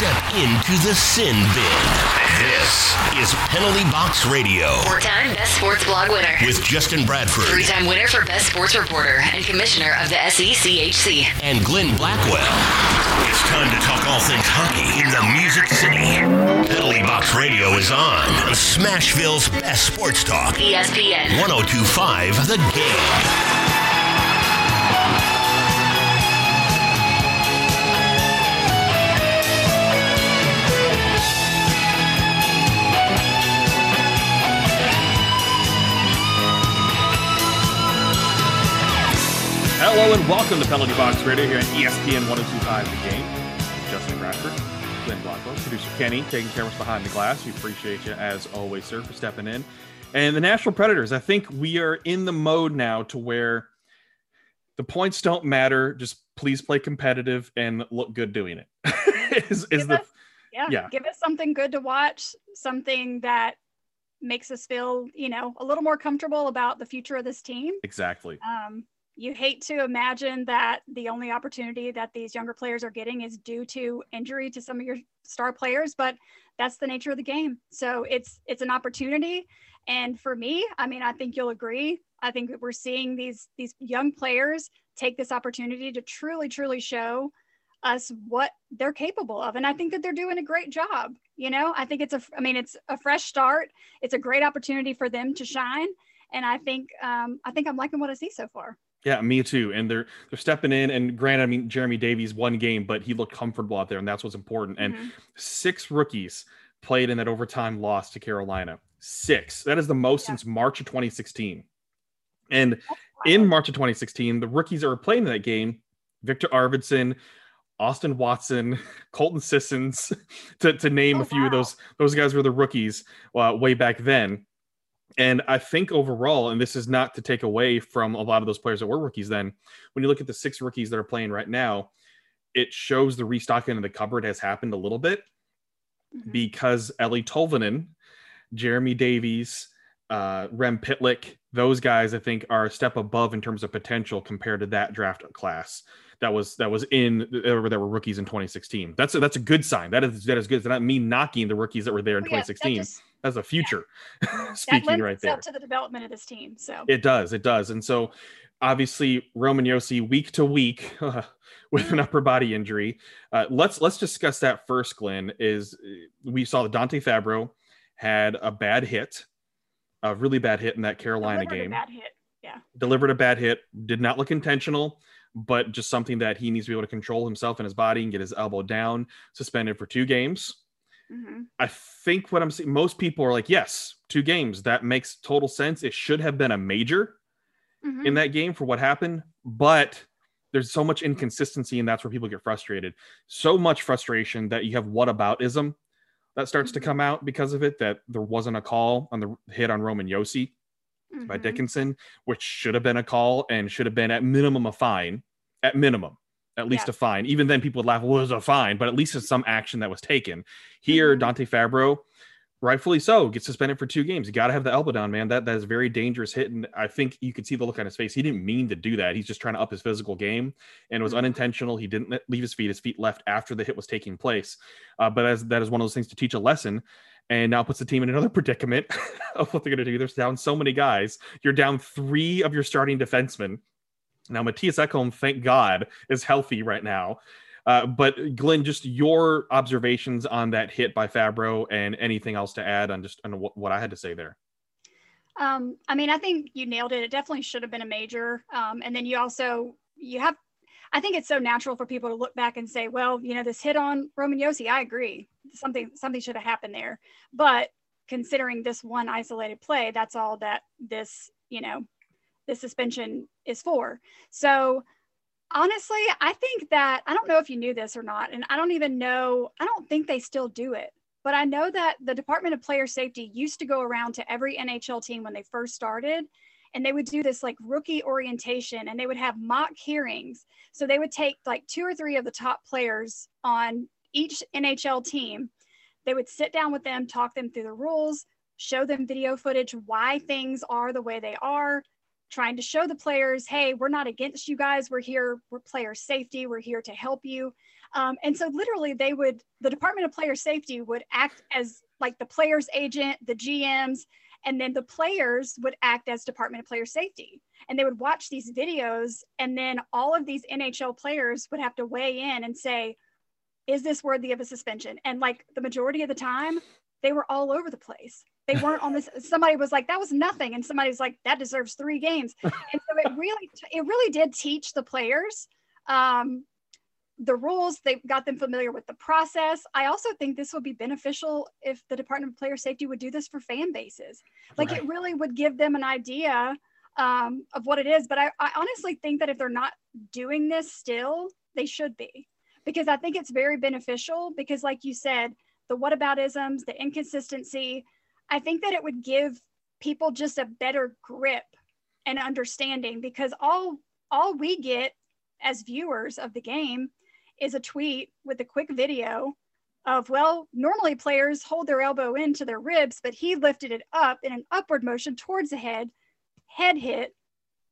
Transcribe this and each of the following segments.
Step into the sin bin. This is Penalty Box Radio Four-time Best Sports Blog winner. with Justin Bradford Three-time winner for Best Sports Reporter and Commissioner of the SECHC. and Glenn Blackwell. It's time to talk all things hockey in the Music City. Penalty Box Radio is on on Smashville's best sports talk. ESPN. 1025 The Game. Hello and welcome to Penalty Box Radio here at E ESPN 1025 The Game. Justin Bradford, Glenn Blackwell, producer Kenny, taking care of us behind the glass. We appreciate you as always, sir, for stepping in. And the Nashville Predators, I think we are in the mode now to where the points don't matter. Just please play competitive and look good doing it. is, is the us- yeah, yeah. give us something good to watch, something that makes us feel, you know, a little more comfortable about the future of this team. exactly. Um, you hate to imagine that the only opportunity that these younger players are getting is due to injury to some of your star players, but that's the nature of the game. So it's it's an opportunity, and for me, I mean, I think you'll agree. I think that we're seeing these these young players take this opportunity to truly, truly show us what they're capable of, and I think that they're doing a great job. You know, I think it's a, I mean, it's a fresh start. It's a great opportunity for them to shine, and I think um, I think I'm liking what I see so far. Yeah, me too. And they're they're stepping in. And granted, I mean Jeremy Davies one game, but he looked comfortable out there, and that's what's important. And Mhm. six rookies played in that overtime loss to Carolina. Six. That is the most Yeah. since March of 2016. And in March of 2016, the rookies that were playing in that game, Victor Arvidsson, Austin Watson, Colton Sissons, to, to name Oh, a few of those those guys were the rookies uh, way back then. And I think overall, and this is not to take away from a lot of those players that were rookies then, when you look at the six rookies that are playing right now, it shows the restocking of the cupboard has happened a little bit Mhm. because Eeli Tolvanen, Jeremy Davies, uh, Rem Pitlick, those guys I think are a step above in terms of potential compared to that draft class that was that was in that were, rookies in 2016. That's a, that's a good sign. That is that is good. It's not me knocking the rookies that were there in Well, yeah, that 2016. just- that's a future that speaking right there. to the development of this team. So It does. It does. And so obviously Roman Josi week to week with an upper body injury. Uh, let's let's discuss that first, Glenn. Is uh, we saw that Dante Fabbro had a bad hit, a really bad hit in that Carolina delivered a game. bad hit. Yeah. Delivered a bad hit, did not look intentional, but just something that he needs to be able to control himself and his body and get his elbow down, suspended for two games. Hmm I think what I'm seeing, most people are like, yes, two games. That makes total sense. It should have been a major hmm in that game for what happened, but there's so much inconsistency, and that's where people get frustrated. So much frustration that you have whataboutism that starts to Mhm. come out because of it. That there wasn't a call on the hit on Roman Josi by Mhm. Dickinson, which should have been a call and should have been at minimum a fine. At minimum, at least Yeah. a fine. Even then, people would laugh, well, it was a fine, but at least it's some action that was taken. Here, Mhm. Dante Fabbro, rightfully so, gets suspended for two games. You got to have the elbow down, man. That that is a very dangerous hit, and I think you could see the look on his face. He didn't mean to do that. He's just trying to up his physical game, and it was Mhm. unintentional. He didn't leave his feet. His feet left after the hit was taking place. Uh, but as that is one of those things to teach a lesson, and now puts the team in another predicament of what they're going to do. They're down so many guys. You're down three of your starting defensemen. Now Matthias Ekholm, thank God, is healthy right now. Uh, but Glenn, just your observations on that hit by Fabbro, and anything else to add on just on what, what I had to say there. Um, I mean, I think you nailed it. It definitely should have been a major. Um, and then you also you have. I think it's so natural for people to look back and say, well, you know, this hit on Roman Josi, I agree. Something something should have happened there. But considering this one isolated play, that's all that this, you know, this suspension is for. So honestly, I think that I don't know if you knew this or not, and I don't even know, I don't think they still do it. But I know that the Department of Player Safety used to go around to every NHL team when they first started, and they would do this like rookie orientation and they would have mock hearings. So they would take like two or three of the top players on each NHL team. They would sit down with them, talk them through the rules, show them video footage, why things are the way they are, trying to show the players, hey, we're not against you guys. We're here, we're player safety. We're here to help you. Um, and so literally they would, the Department of Player Safety would act as like the player's agent, the GMs, and then the players would act as Department of Player Safety. And they would watch these videos, and then all of these NHL players would have to weigh in and say, is this worthy of a suspension? And like the majority of the time, they were all over the place. They weren't on this. Somebody was like, "That was nothing," and somebody was like, "That deserves three games." And so it really, it really did teach the players um, the rules. They got them familiar with the process. I also think this would be beneficial if the Department of Player Safety would do this for fan bases. Like right. it really would give them an idea um, of what it is. But I, I honestly think that if they're not doing this still, they should be because I think it's very beneficial because, like you said, the whataboutisms, the inconsistency, I think that it would give people just a better grip and understanding because all all we get as viewers of the game is a tweet with a quick video of well normally players hold their elbow into their ribs but he lifted it up in an upward motion towards the head head hit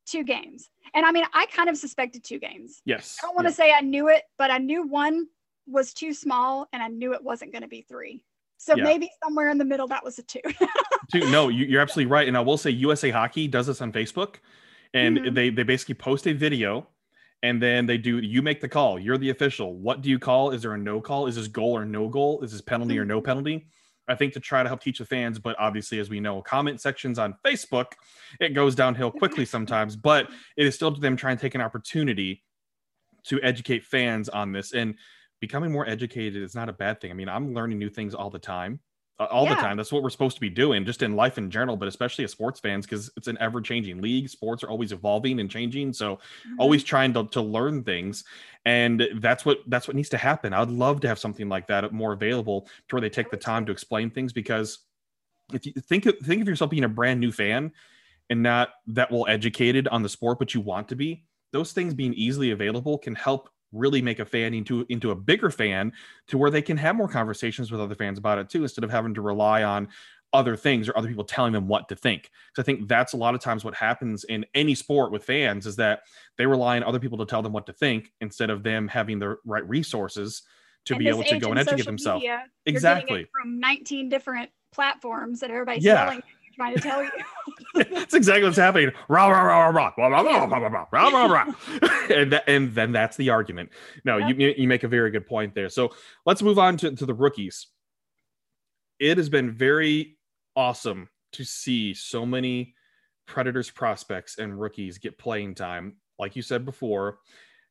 two games. And i mean i kind of suspected two games. Yes. I don't want to say i knew it but i knew one was too small and i knew it wasn't going to be three so yeah. maybe somewhere in the middle that was a two two no you, are absolutely right and i will say usa hockey does this on facebook and mm-hmm. they they basically post a video and then they do you make the call you're the official what do you call is there a no call is this goal or no goal is this penalty or no mm-hmm. penalty i think to try to help teach the fans but obviously as we know comment sections on facebook it goes downhill quickly sometimes but it is still to them trying to take an opportunity to educate fans on this and becoming more educated is not a bad thing i mean i'm learning new things all the time uh, all yeah. the time. That's what we're supposed to be doing, just in life in general, but especially as sports fans, because it's an ever changing league. Sports are always evolving and changing, so mm-hmm. always trying to, to learn things, and that's what that's what needs to happen. I'd love to have something like that more available to where they take the time to explain things. Because if you think of, think of yourself being a brand new fan and not that well educated on the sport, but you want to be, those things being easily available can help really make a fan into into a bigger fan to where they can have more conversations with other fans about it too instead of having to rely on other things or other people telling them what to think. So i think that's a lot of times what happens in any sport with fans is that they rely on other people to tell them what to think instead of them having the right resources to and be able to go and educate themselves. exactly. from 19 different platforms that everybody's yeah. telling trying to tell you. that's exactly what's happening. Rah rah rah rah rah rah rah rah rah rah rah rah. and that, and then that's the argument. No, you you make a very good point there. So let's move on to, to the rookies. It has been very awesome to see so many Predators prospects and rookies get playing time. Like you said before,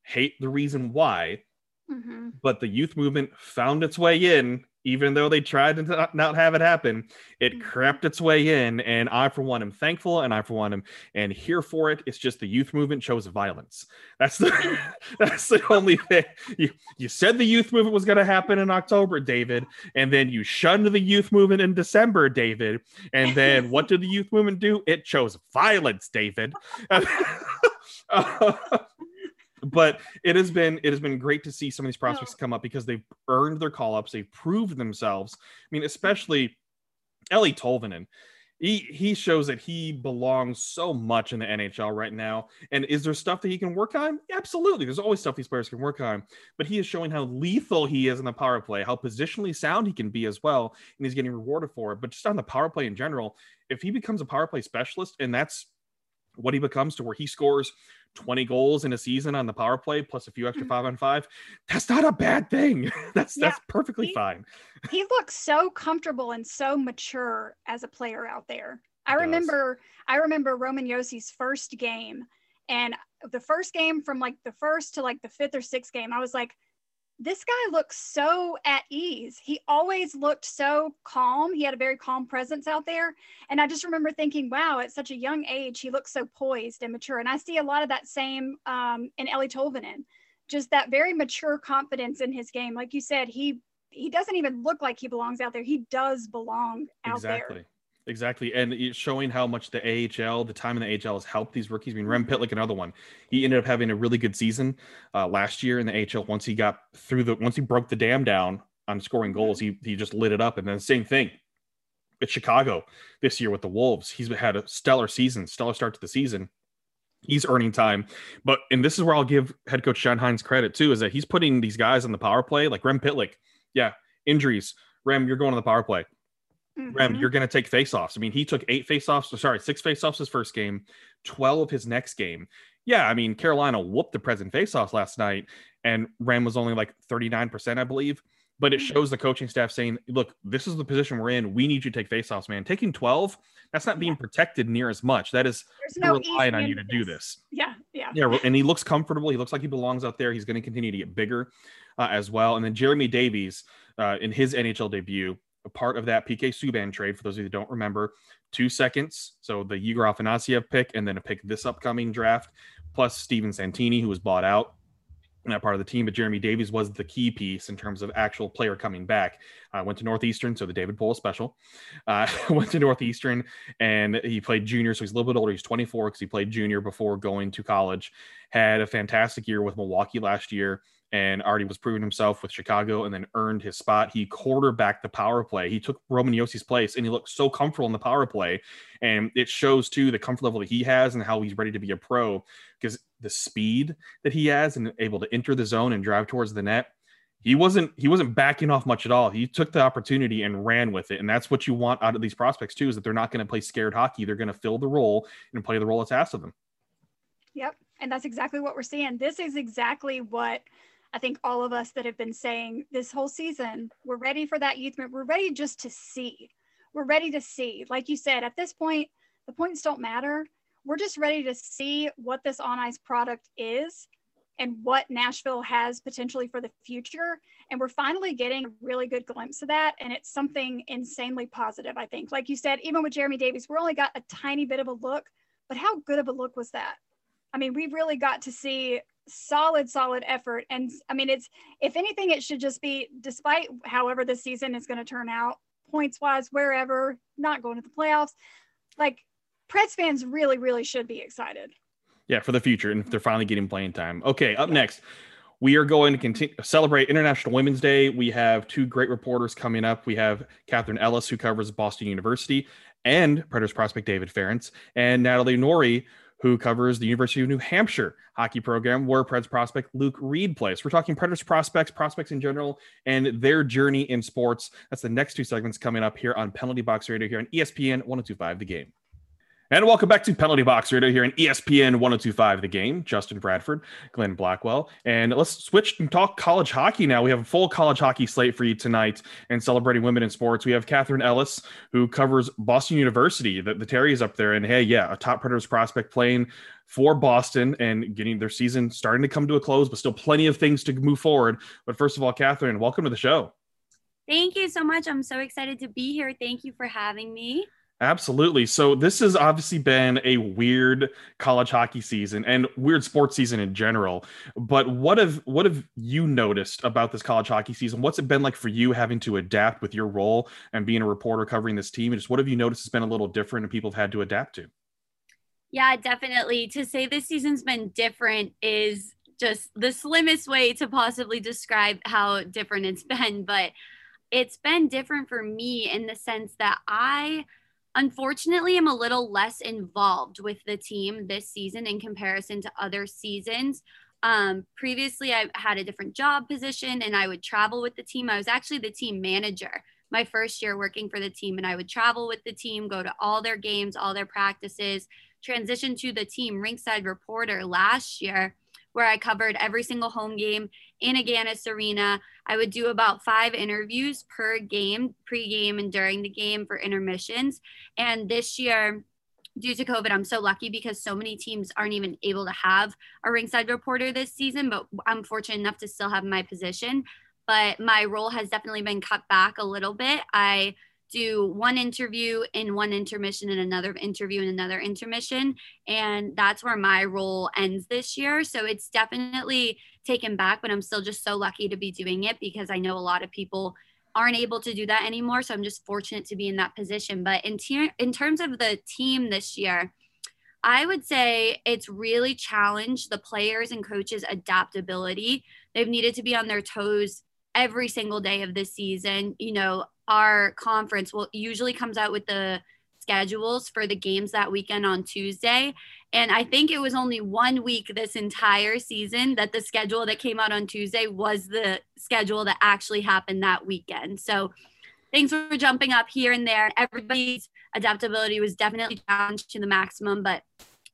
hate the reason why, mm-hmm. but the youth movement found its way in even though they tried to not have it happen, it mm-hmm. crept its way in. And I, for one, am thankful, and I, for one, am and here for it. It's just the youth movement chose violence. That's the that's the only thing. You you said the youth movement was going to happen in October, David, and then you shunned the youth movement in December, David. And then what did the youth movement do? It chose violence, David. uh, but it has been it has been great to see some of these prospects come up because they've earned their call ups, they've proved themselves. I mean, especially Eeli Tolvanen. He he shows that he belongs so much in the NHL right now. And is there stuff that he can work on? Absolutely. There's always stuff these players can work on. But he is showing how lethal he is in the power play, how positionally sound he can be as well, and he's getting rewarded for it. But just on the power play in general, if he becomes a power play specialist, and that's what he becomes to where he scores 20 goals in a season on the power play plus a few extra mm-hmm. five on five that's not a bad thing. That's yeah, that's perfectly he, fine. he looks so comfortable and so mature as a player out there. I remember i remember roman josi's first game and the first game from like the first to like the fifth or sixth game i was like this guy looks so at ease. He always looked so calm. He had a very calm presence out there. And I just remember thinking, wow, at such a young age, he looks so poised and mature. And I see a lot of that same um, in Eeli Tolvanen, just that very mature confidence in his game. Like you said, he he doesn't even look like he belongs out there. He does belong out exactly. there. Exactly. And showing how much the AHL, the time in the AHL has helped these rookies. I mean, Rem Pitlick, another one. He ended up having a really good season uh, last year in the AHL. Once he got through the, once he broke the dam down on scoring goals, he, he just lit it up. And then the same thing at Chicago this year with the Wolves. He's had a stellar season, stellar start to the season. he's earning time. But and this is where I'll give head coach John Hynes credit too, is that he's putting these guys on the power play, like Rem Pitlick. Yeah, injuries. Rem, you're going to the power play. Mm-hmm. Rem, you're going to take faceoffs. I mean, he took eight faceoffs. Sorry, six faceoffs his first game, twelve his next game. Yeah, I mean, Carolina whooped the present faceoffs last night, and Rem was only like 39%, I believe. But it mm-hmm. shows the coaching staff saying, look, this is the position we're in. We need you to take faceoffs, man. Taking 12, that's not being protected near as much. That is no relying on you to do this. Yeah, yeah. Yeah, and he looks comfortable. He looks like he belongs out there. He's going to continue to get bigger uh, as well. And then Jeremy Davies, uh, in his NHL debut, a part of that PK Subban trade, for those of you that don't remember, two seconds. So the Igor Afanasyev pick, and then a pick this upcoming draft, plus Steven Santini, who was bought out that part of the team, but Jeremy Davies was the key piece in terms of actual player coming back. I uh, went to Northeastern, so the David Poile special. Uh, went to Northeastern and he played junior, so he's a little bit older. He's 24 because he played junior before going to college. Had a fantastic year with Milwaukee last year and already was proving himself with Chicago and then earned his spot. He quarterbacked the power play. He took Roman Josi's place and he looked so comfortable in the power play. And it shows too the comfort level that he has and how he's ready to be a pro because the speed that he has and able to enter the zone and drive towards the net. He wasn't he wasn't backing off much at all. He took the opportunity and ran with it. And that's what you want out of these prospects too, is that they're not going to play scared hockey. They're going to fill the role and play the role that's asked of them. Yep. And that's exactly what we're seeing. This is exactly what I think all of us that have been saying this whole season, we're ready for that youth. We're ready just to see. We're ready to see. Like you said, at this point, the points don't matter. We're just ready to see what this on ice product is and what Nashville has potentially for the future. And we're finally getting a really good glimpse of that. And it's something insanely positive, I think. Like you said, even with Jeremy Davies, we only got a tiny bit of a look, but how good of a look was that? I mean, we really got to see solid, solid effort. And I mean, it's if anything, it should just be, despite however the season is going to turn out, points wise, wherever, not going to the playoffs. Like Preds fans really, really should be excited. Yeah, for the future, and if they're finally getting playing time. Okay, up next, we are going to continue celebrate International Women's Day. We have two great reporters coming up. We have Catherine Ellis, who covers Boston University, and Predators prospect David Farrance, and Natalie Norrie, who covers the University of New Hampshire hockey program, where Preds prospect Luke Reed plays. We're talking Predators prospects, prospects in general, and their journey in sports. That's the next two segments coming up here on Penalty Box Radio here on ESPN 1025 The Game. And welcome back to Penalty Box Radio here in ESPN 1025 The Game. Justin Bradford, Glenn Blackwell. And let's switch and talk college hockey now. We have a full college hockey slate for you tonight and celebrating women in sports. We have Catherine Ellis, who covers Boston University. The, the Terry is up there. And hey, yeah, a top Predators prospect playing for Boston and getting their season starting to come to a close, but still plenty of things to move forward. But first of all, Catherine, welcome to the show. Thank you so much. I'm so excited to be here. Thank you for having me. Absolutely. So this has obviously been a weird college hockey season and weird sports season in general. But what have what have you noticed about this college hockey season? What's it been like for you having to adapt with your role and being a reporter covering this team? Just what have you noticed has been a little different and people have had to adapt to? Yeah, definitely. To say this season's been different is just the slimmest way to possibly describe how different it's been. But it's been different for me in the sense that I Unfortunately, I'm a little less involved with the team this season in comparison to other seasons. Um, previously, I had a different job position and I would travel with the team. I was actually the team manager my first year working for the team, and I would travel with the team, go to all their games, all their practices, transition to the team rinkside reporter last year where I covered every single home game in Agganis Arena. I would do about five interviews per game, pre-game and during the game for intermissions. And this year, due to COVID, I'm so lucky because so many teams aren't even able to have a ringside reporter this season, but I'm fortunate enough to still have my position. But my role has definitely been cut back a little bit. I do one interview in one intermission and another interview in another intermission. And that's where my role ends this year. So it's definitely taken back, but I'm still just so lucky to be doing it because I know a lot of people aren't able to do that anymore. So I'm just fortunate to be in that position. But in, in terms of the team this year, I would say it's really challenged the players and coaches' adaptability. They've needed to be on their toes every single day of this season. You know, our conference will usually comes out with the schedules for the games that weekend on Tuesday. And I think it was only one week this entire season that the schedule that came out on Tuesday was the schedule that actually happened that weekend. So things were jumping up here and there. Everybody's adaptability was definitely challenged to the maximum, but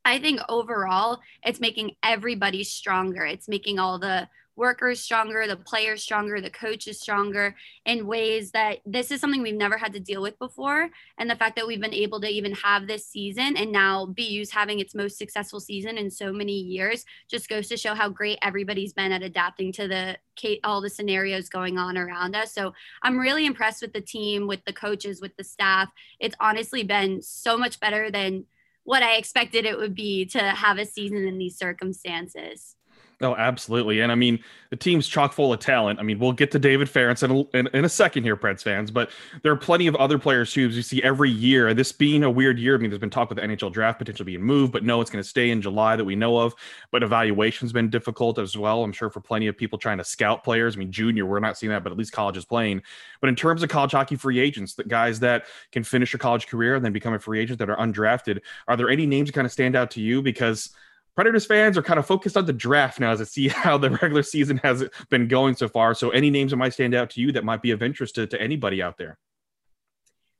I think overall it's making everybody stronger. It's making all the workers stronger, the players stronger, the coaches stronger in ways that this is something we've never had to deal with before. And the fact that we've been able to even have this season and now BU's having its most successful season in so many years just goes to show how great everybody's been at adapting to the all the scenarios going on around us. So I'm really impressed with the team, with the coaches, with the staff. It's honestly been so much better than what I expected it would be to have a season in these circumstances. Oh, absolutely. And I mean, the team's chock full of talent. I mean, we'll get to David Farrance in a, in, in, a second here, Preds fans, but there are plenty of other players too, as you see every year. This being a weird year, I mean, there's been talk with the NHL draft potentially being moved, but no, it's going to stay in July that we know of. But evaluation's been difficult as well. I'm sure for plenty of people trying to scout players. I mean, junior, we're not seeing that, but at least college is playing. But in terms of college hockey free agents, the guys that can finish a college career and then become a free agent that are undrafted, are there any names that kind of stand out to you? Because Predators fans are kind of focused on the draft now as to see how the regular season has been going so far. So, any names that might stand out to you that might be of interest to, to anybody out there?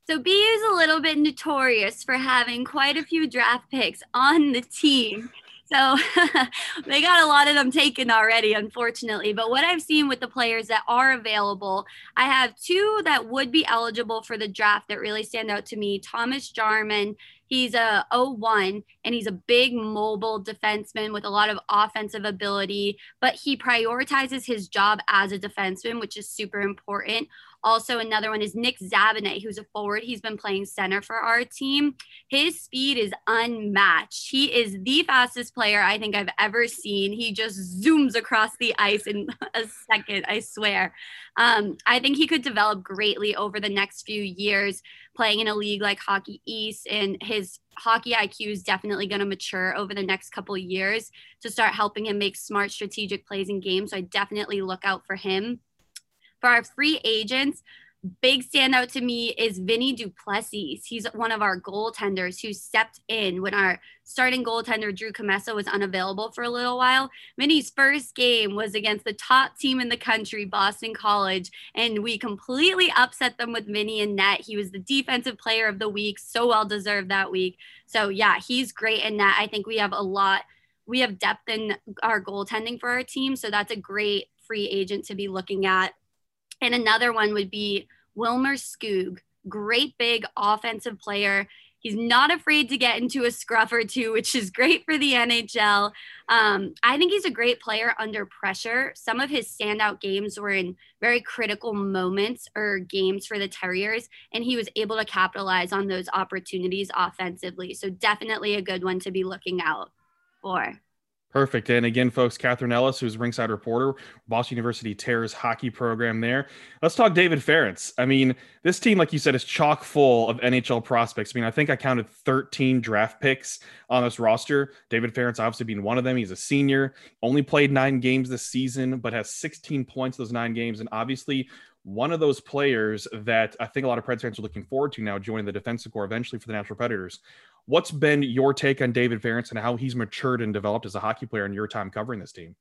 So, BU is a little bit notorious for having quite a few draft picks on the team. So they got a lot of them taken already, unfortunately. But what I've seen with the players that are available, I have two that would be eligible for the draft that really stand out to me Thomas Jarman He's a 01 and he's a big mobile defenseman with a lot of offensive ability, but he prioritizes his job as a defenseman, which is super important. Also, another one is Nick Zabaneh, who's a forward. He's been playing center for our team. His speed is unmatched. He is the fastest player I think I've ever seen. He just zooms across the ice in a second, I swear. Um, I think he could develop greatly over the next few years playing in a league like Hockey East, and his hockey IQ is definitely going to mature over the next couple of years to start helping him make smart strategic plays in games. So I definitely look out for him. For our free agents, big standout to me is Vinny Duplessis. He's one of our goaltenders who stepped in when our starting goaltender Drew Commesso was unavailable for a little while. Vinny's first game was against the top team in the country, Boston College, and we completely upset them with Vinny in net. He was the defensive player of the week, so well deserved that week. So yeah, he's great in net. I think we have a lot. We have depth in our goaltending for our team, so that's a great free agent to be looking at and another one would be Wilmer Skoog, great big offensive player. He's not afraid to get into a scruff or two, which is great for the NHL. Um, I think he's a great player under pressure. Some of his standout games were in very critical moments or games for the Terriers, and he was able to capitalize on those opportunities offensively. So, definitely a good one to be looking out for. Perfect. And again, folks, Catherine Ellis, who's ringside reporter, Boston University Terriers hockey program there. Let's talk David Farrance. I mean, this team, like you said, is chock full of NHL prospects. I mean, I think I counted 13 draft picks on this roster. David Farrance obviously being one of them. He's a senior, only played nine games this season, but has 16 points those nine games. And obviously, one of those players that I think a lot of Preds fans are looking forward to now joining the defensive corps eventually for the Nashville Predators. What's been your take on David Farrance and how he's matured and developed as a hockey player in your time covering this team?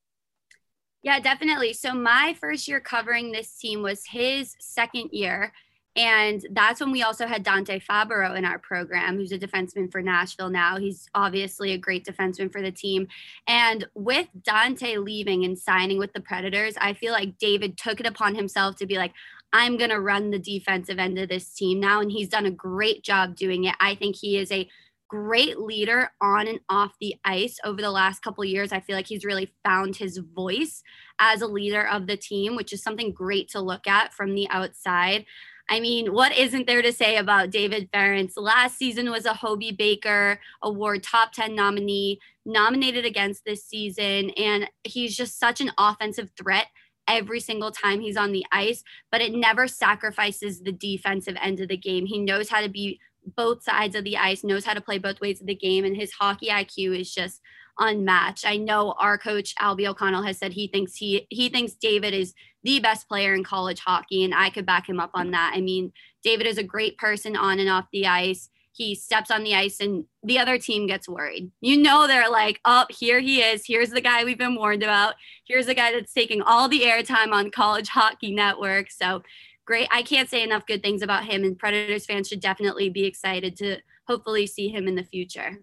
Yeah, definitely. So my first year covering this team was his second year. And that's when we also had Dante Fabbro in our program, who's a defenseman for Nashville now. He's obviously a great defenseman for the team. And with Dante leaving and signing with the Predators, I feel like David took it upon himself to be like, I'm going to run the defensive end of this team now. And he's done a great job doing it. I think he is a great leader on and off the ice over the last couple years. I feel like he's really found his voice as a leader of the team, which is something great to look at from the outside. I mean, what isn't there to say about David Farrance? Last season was a Hobey Baker Award top 10 nominee, nominated against this season. And he's just such an offensive threat every single time he's on the ice, but it never sacrifices the defensive end of the game. He knows how to be both sides of the ice, knows how to play both ways of the game, and his hockey IQ is just unmatched. I know our coach Albie O'Connell has said he thinks he he thinks David is the best player in college hockey, and I could back him up on that. I mean, David is a great person on and off the ice. he steps on the ice and the other team gets worried. You know, they're like, oh, here he is. Here's the guy we've been warned about. Here's the guy that's taking all the airtime on College Hockey Network. So great. I can't say enough good things about him, and Predators fans should definitely be excited to hopefully see him in the future.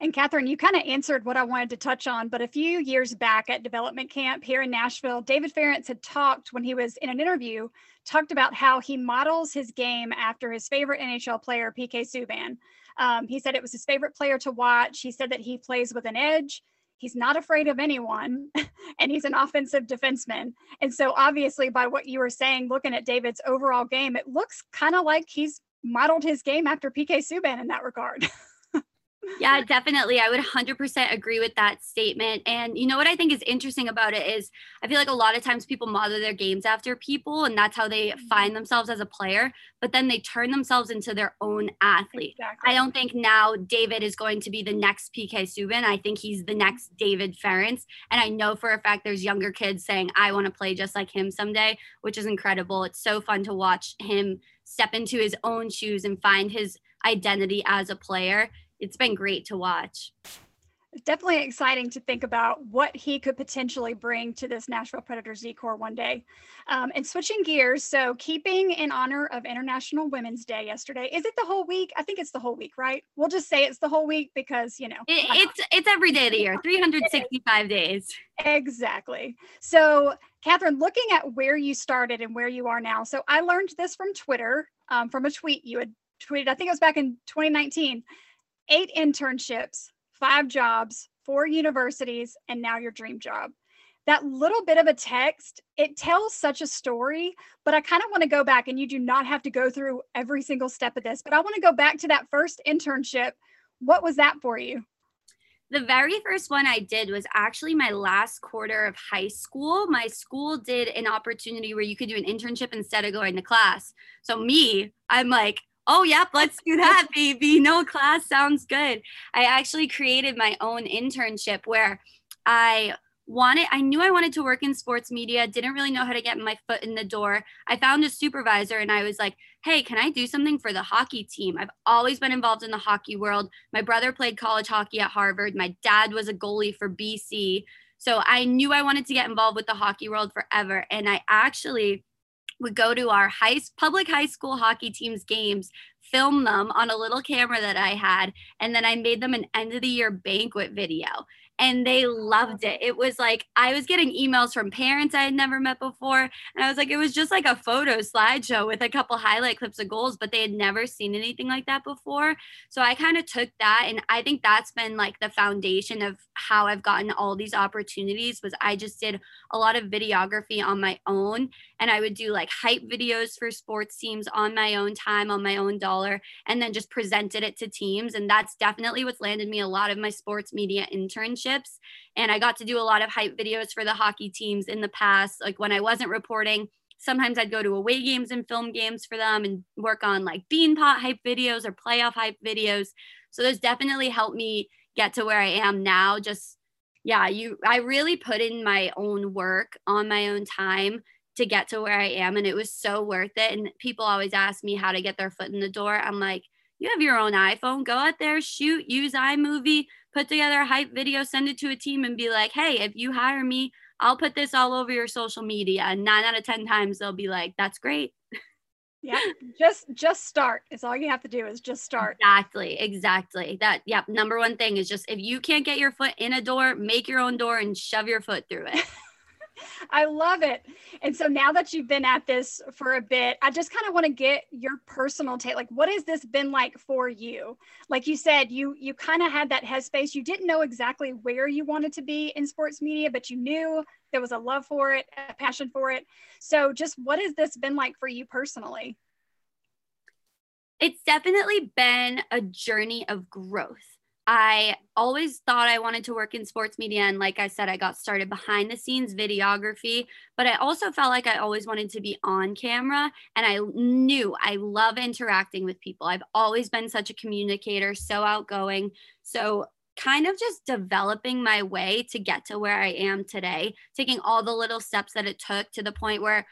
And Catherine, you kind of answered what I wanted to touch on, but a few years back at development camp here in Nashville, David Farrance had talked when he was in an interview, talked about how he models his game after his favorite NHL player, PK Subban. Um, he said it was his favorite player to watch. He said that he plays with an edge. He's not afraid of anyone, and he's an offensive defenseman. And so, obviously, by what you were saying, looking at David's overall game, it looks kind of like he's modeled his game after PK Subban in that regard. Yeah, definitely. I would 100% agree with that statement. And you know what I think is interesting about it is I feel like a lot of times people model their games after people and that's how they mm-hmm. find themselves as a player, but then they turn themselves into their own athlete. Exactly. I don't think now David is going to be the next PK Subban. I think he's the next David Farrance. And I know for a fact there's younger kids saying, I want to play just like him someday, which is incredible. It's so fun to watch him step into his own shoes and find his identity as a player it's been great to watch. It's definitely exciting to think about what he could potentially bring to this Nashville Predators D Corps one day. Um, and switching gears, so keeping in honor of International Women's Day yesterday, is it the whole week? I think it's the whole week, right? We'll just say it's the whole week because you know it, it's it's every day of the year, 365 days. Exactly. So, Catherine, looking at where you started and where you are now, so I learned this from Twitter, um, from a tweet you had tweeted. I think it was back in 2019 eight internships, five jobs, four universities, and now your dream job. That little bit of a text, it tells such a story, but I kind of want to go back and you do not have to go through every single step of this, but I want to go back to that first internship. What was that for you? The very first one I did was actually my last quarter of high school. My school did an opportunity where you could do an internship instead of going to class. So, me, I'm like, oh yep let's do that baby. No class sounds good. I actually created my own internship where i wanted i knew i wanted to work in sports media didn't really know how to get my foot in the door. I found a supervisor and i was like hey can i do something for the hockey team? I've always been involved in the hockey world. My brother played college hockey at harvard. My dad was a goalie for bc so i knew i wanted to get involved with the hockey world forever. And i actually would go to our high public high school hockey teams games film them on a little camera that I had, and then I made them an end of the year banquet video and they loved it. It was like I was getting emails from parents I had never met before. And I was like, it was just like a photo slideshow with a couple highlight clips of goals, but they had never seen anything like that before. So I kind of took that. And I think that's been like the foundation of how I've gotten all these opportunities was I just did a lot of videography on my own. And I would do like hype videos for sports teams on my own time, on my own dollar, and then just presented it to teams. And that's definitely what's landed me a lot of my sports media internships relationships. And I got to do a lot of hype videos for the hockey teams in the past. Like when I wasn't reporting, sometimes I'd go to away games and film games for them and work on like beanpot hype videos or playoff hype videos. So those definitely helped me get to where I am now. Just, yeah, you, I really put in my own work on my own time to get to where I am. And it was so worth it. And people always ask me how to get their foot in the door. I'm like, you have your own iPhone, go out there, shoot, use iMovie, put together a hype video, send it to a team, and be like, hey, if you hire me, I'll put this all over your social media. And nine out of 10 times they'll be like, that's great. yeah just just start it's all you have to do is just start exactly exactly that yeah number one thing is just if you can't get your foot in a door make your own door and shove your foot through it I love it. And so now that you've been at this for a bit, I just kind of want to get your personal take. Like, what has this been like for you? Like you said, you you kind of had that headspace. You didn't know exactly where you wanted to be in sports media, but you knew there was a love for it, a passion for it. So, just what has this been like for you personally? It's definitely been a journey of growth. I always thought I wanted to work in sports media. And like I said, I got started behind the scenes videography, but I also felt like I always wanted to be on camera. And I knew I love interacting with people. I've always been such a communicator, so outgoing. So, kind of just developing my way to get to where I am today, taking all the little steps that it took to the point where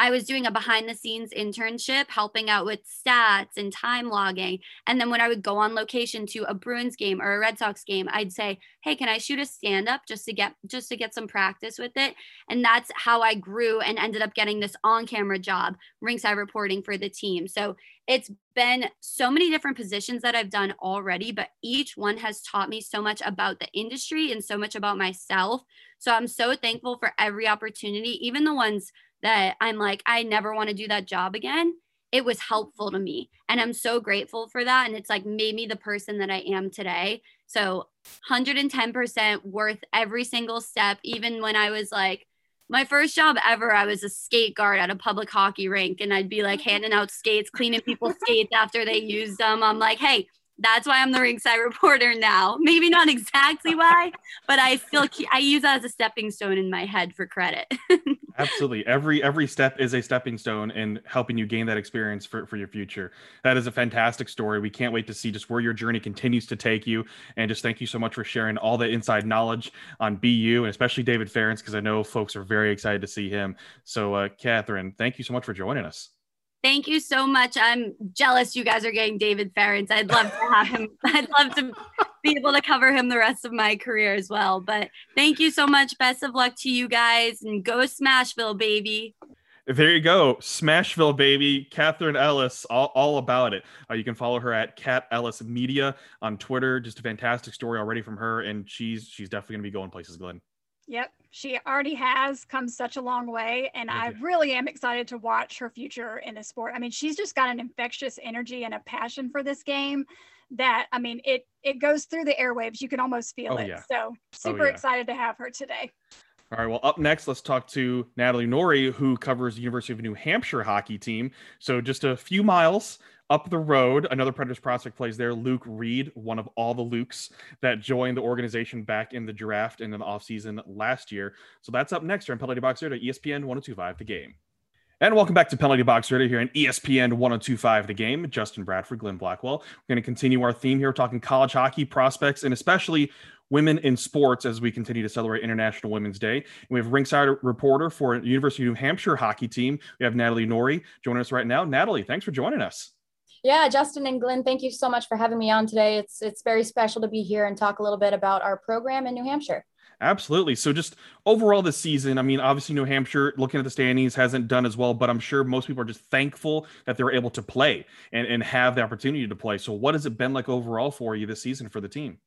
I was doing a behind the scenes internship, helping out with stats and time logging. And then when I would go on location to a Bruins game or a Red Sox game, I'd say, "Hey, can I shoot a stand up just to get just to get some practice with it?" And that's how I grew and ended up getting this on camera job, ringside reporting for the team. So it's been so many different positions that I've done already, but each one has taught me so much about the industry and so much about myself. So I'm so thankful for every opportunity, even the ones that I'm like, I never want to do that job again. It was helpful to me. And I'm so grateful for that. And it's like made me the person that I am today. So 110% worth every single step, even when I was like, my first job ever, I was a skate guard at a public hockey rink, and I'd be like handing out skates, cleaning people's skates after they used them. I'm like, hey, that's why I'm the ringside reporter now. Maybe not exactly why, but I still I use that as a stepping stone in my head for credit. Absolutely. Every every step is a stepping stone in helping you gain that experience for, for your future. That is a fantastic story. We can't wait to see just where your journey continues to take you. And just thank you so much for sharing all the inside knowledge on BU and especially David Farrance, because I know folks are very excited to see him. So uh, Catherine, thank you so much for joining us. Thank you so much. I'm jealous you guys are getting David Farrance. I'd love to have him. I'd love to be able to cover him the rest of my career as well. But thank you so much. Best of luck to you guys and go Smashville, baby. There you go. Smashville, baby. Catherine Ellis, all, all about it. Uh, you can follow her at Cat Ellis Media on Twitter. Just a fantastic story already from her. And she's she's definitely going to be going places, Glenn. Yep, she already has come such a long way, and I really am excited to watch her future in the sport. I mean, she's just got an infectious energy and a passion for this game that I mean, it it goes through the airwaves. You can almost feel Oh, it. yeah. So Oh, super yeah. excited to have her today. All right. Well, up next, let's talk to Natalie Nori, who covers the University of New Hampshire hockey team. So just a few miles up the road, another Predators prospect plays there. Luke Reed, one of all the Lukes that joined the organization back in the draft and in the offseason last year. So that's up next here on Penalty Box Radio, ESPN 1025 The Game. And welcome back to Penalty Box Radio here on ESPN 1025 The Game. Justin Bradford, Glenn Blackwell. We're going to continue our theme here, talking college hockey prospects and especially women in sports as we continue to celebrate International Women's Day. And we have ringside reporter for University of New Hampshire hockey team. We have Natalie Nori joining us right now. Natalie, thanks for joining us. Yeah, Justin and Glenn, thank you so much for having me on today. It's it's very special to be here and talk a little bit about our program in New Hampshire. Absolutely. So, just overall this season, I mean, obviously, New Hampshire, looking at the standings, hasn't done as well, but I'm sure most people are just thankful that they're able to play and, and have the opportunity to play. So, what has it been like overall for you this season for the team?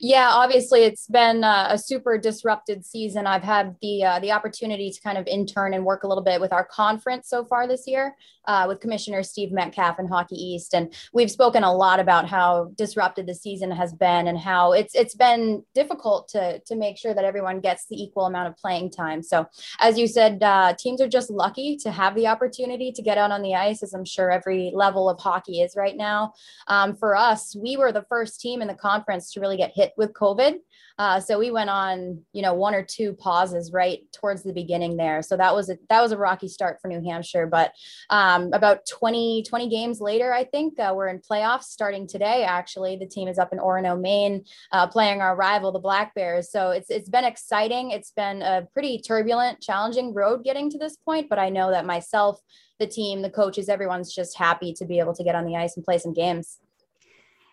Yeah, obviously it's been uh, a super disrupted season. I've had the uh, the opportunity to kind of intern and work a little bit with our conference so far this year uh, with Commissioner Steve Metcalf and Hockey East, and we've spoken a lot about how disrupted the season has been and how it's it's been difficult to to make sure that everyone gets the equal amount of playing time. So, as you said, uh, teams are just lucky to have the opportunity to get out on the ice, as I'm sure every level of hockey is right now. Um, for us, we were the first team in the conference to really get hit with COVID. Uh, so we went on, you know, one or two pauses right towards the beginning there. So that was a, that was a rocky start for New Hampshire. But um, about 20, 20 games later, I think uh, we're in playoffs starting today. Actually, the team is up in Orono, Maine, uh, playing our rival, the Black Bears. So it's it's been exciting. It's been a pretty turbulent, challenging road getting to this point. But I know that myself, the team, the coaches, everyone's just happy to be able to get on the ice and play some games.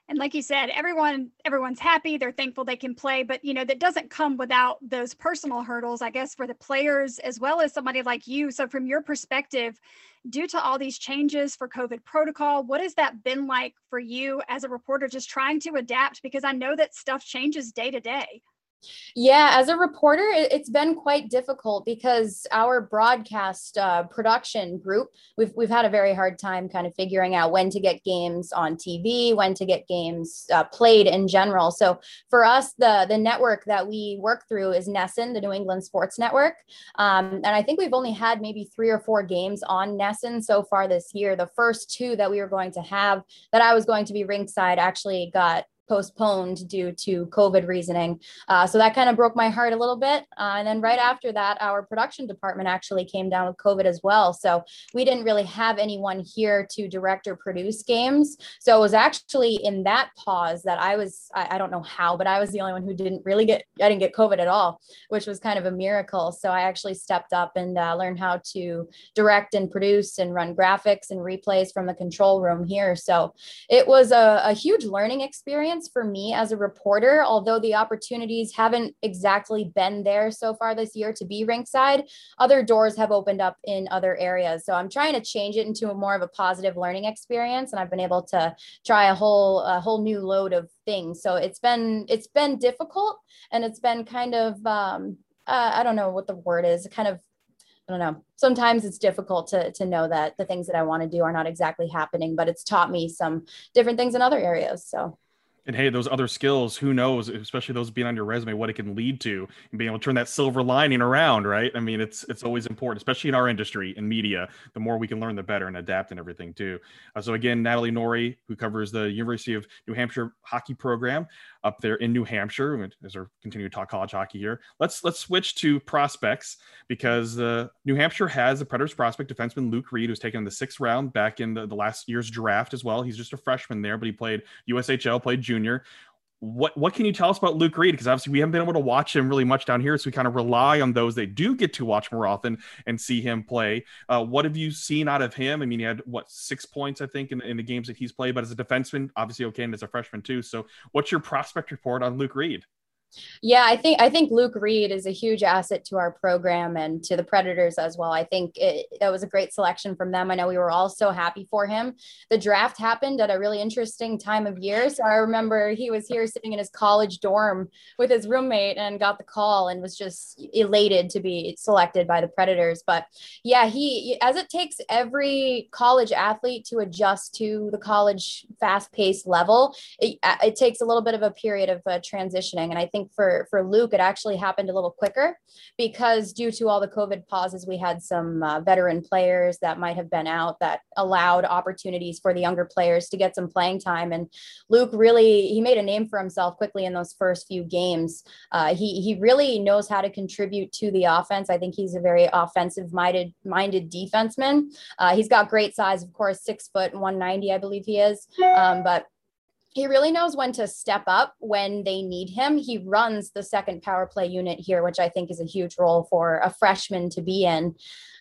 And like you said, everyone everyone's happy, they're thankful they can play, but you know, that doesn't come without those personal hurdles, I guess, for the players as well as somebody like you. So from your perspective, due to all these changes for COVID protocol, what has that been like for you as a reporter just trying to adapt because I know that stuff changes day to day. Yeah, as a reporter, it, it's been quite difficult because our broadcast uh, production group, we've we've had a very hard time kind of figuring out when to get games on TV, when to get games uh, played in general. So for us, the the network that we work through is NESN, the New England Sports Network, um, and I think we've only had maybe three or four games on NESN so far this year. The first two that we were going to have, that I was going to be ringside, actually got postponed due to COVID reasoning. Uh, so that kind of broke my heart a little bit. Uh, and then right after that, our production department actually came down with COVID as well. So we didn't really have anyone here to direct or produce games. So it was actually in that pause that I was, I, I don't know how, but I was the only one who didn't really get, I didn't get COVID at all, which was kind of a miracle. So I actually stepped up and uh, learned how to direct and produce and run graphics and replays from the control room here. So it was a, a huge learning experience for me as a reporter, although the opportunities haven't exactly been there so far this year to be rinkside, other doors have opened up in other areas. So I'm trying to change it into a more of a positive learning experience. And I've been able to try a whole, a whole new load of things. So it's been, it's been difficult and it's been kind of, um, uh, I don't know what the word is, kind of I don't know. Sometimes it's difficult to to know that the things that I want to do are not exactly happening, but it's taught me some different things in other areas. So and hey, those other skills, who knows, especially those being on your resume, what it can lead to and being able to turn that silver lining around, right? I mean, it's it's always important, especially in our industry in media. The more we can learn, the better and adapt and everything too. Uh, so again, Natalie Norrie, who covers the University of New Hampshire hockey program up there in New Hampshire, as we continue to talk college hockey here. Let's let's switch to prospects because uh, New Hampshire has a Predators prospect defenseman Luke Reid, who's taken in the sixth round back in the, the last year's draft as well. He's just a freshman there, but he played USHL, played junior. What what can you tell us about Luke Reid? Because obviously we haven't been able to watch him really much down here, so we kind of rely on those that do get to watch more often and see him play. Uh, what have you seen out of him? I mean, he had what six points, I think, in, in the games that he's played, but as a defenseman, obviously okay, and as a freshman too. So, what's your prospect report on Luke Reid? Yeah, I think I think Luke Reid is a huge asset to our program and to the Predators as well. I think it, that was a great selection from them. I know we were all so happy for him. The draft happened at a really interesting time of year. So I remember he was here sitting in his college dorm with his roommate and got the call and was just elated to be selected by the Predators. But yeah, he as it takes every college athlete to adjust to the college fast-paced level, it, it takes a little bit of a period of uh, transitioning, and I think think for for Luke, it actually happened a little quicker because due to all the COVID pauses, we had some uh, veteran players that might have been out that allowed opportunities for the younger players to get some playing time. And Luke really he made a name for himself quickly in those first few games. Uh, he he really knows how to contribute to the offense. I think he's a very offensive minded minded defenseman. Uh, he's got great size, of course, six foot, 190, I believe he is. Um, but he really knows when to step up when they need him. He runs the second power play unit here, which I think is a huge role for a freshman to be in.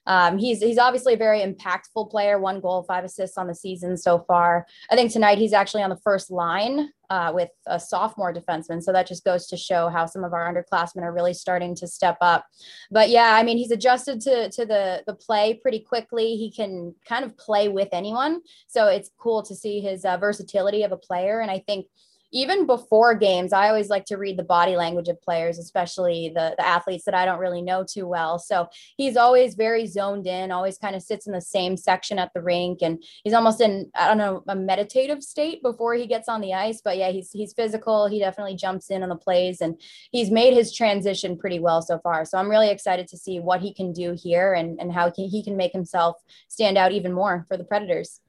Um, he's he's obviously a very impactful player. One goal, five assists on the season so far. I think tonight he's actually on the first line uh, with a sophomore defenseman. So that just goes to show how some of our underclassmen are really starting to step up. But yeah, I mean, he's adjusted to to the the play pretty quickly. He can kind of play with anyone. So it's cool to see his uh, versatility of a player. And I think even before games, I always like to read the body language of players, especially the, the athletes that I don't really know too well. So he's always very zoned in, always kind of sits in the same section at the rink. And he's almost in, I don't know, a meditative state before he gets on the ice. But yeah, he's, he's physical. He definitely jumps in on the plays and he's made his transition pretty well so far. So I'm really excited to see what he can do here and, and how he can make himself stand out even more for the Predators.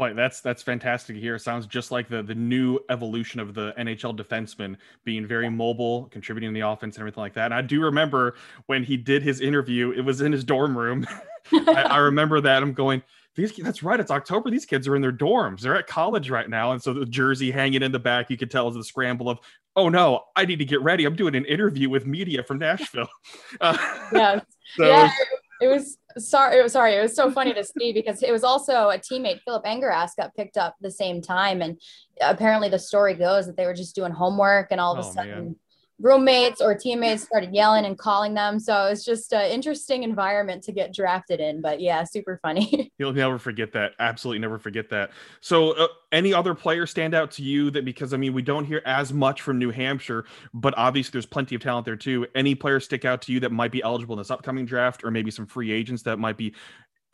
Boy, that's that's fantastic to hear. It sounds just like the the new evolution of the NHL defenseman being very mobile, contributing in the offense and everything like that. And I do remember when he did his interview, it was in his dorm room. I, I, remember that. I'm going, these that's right, it's October. These kids are in their dorms. They're at college right now. And so the jersey hanging in the back, you could tell is the scramble of, oh no, I need to get ready. I'm doing an interview with media from Nashville. Uh, yeah. so yeah it was sorry it was sorry it was so funny to see because it was also a teammate Filip Engaras got picked up the same time. And apparently the story goes that they were just doing homework and all of a oh, sudden man roommates or teammates started yelling and calling them. So it's just an interesting environment to get drafted in. But yeah, super funny. You'll never forget that. Absolutely never forget that. So, uh, any other players stand out to you that because I mean, we don't hear as much from New Hampshire, but obviously there's plenty of talent there too. Any players stick out to you that might be eligible in this upcoming draft, or maybe some free agents that might be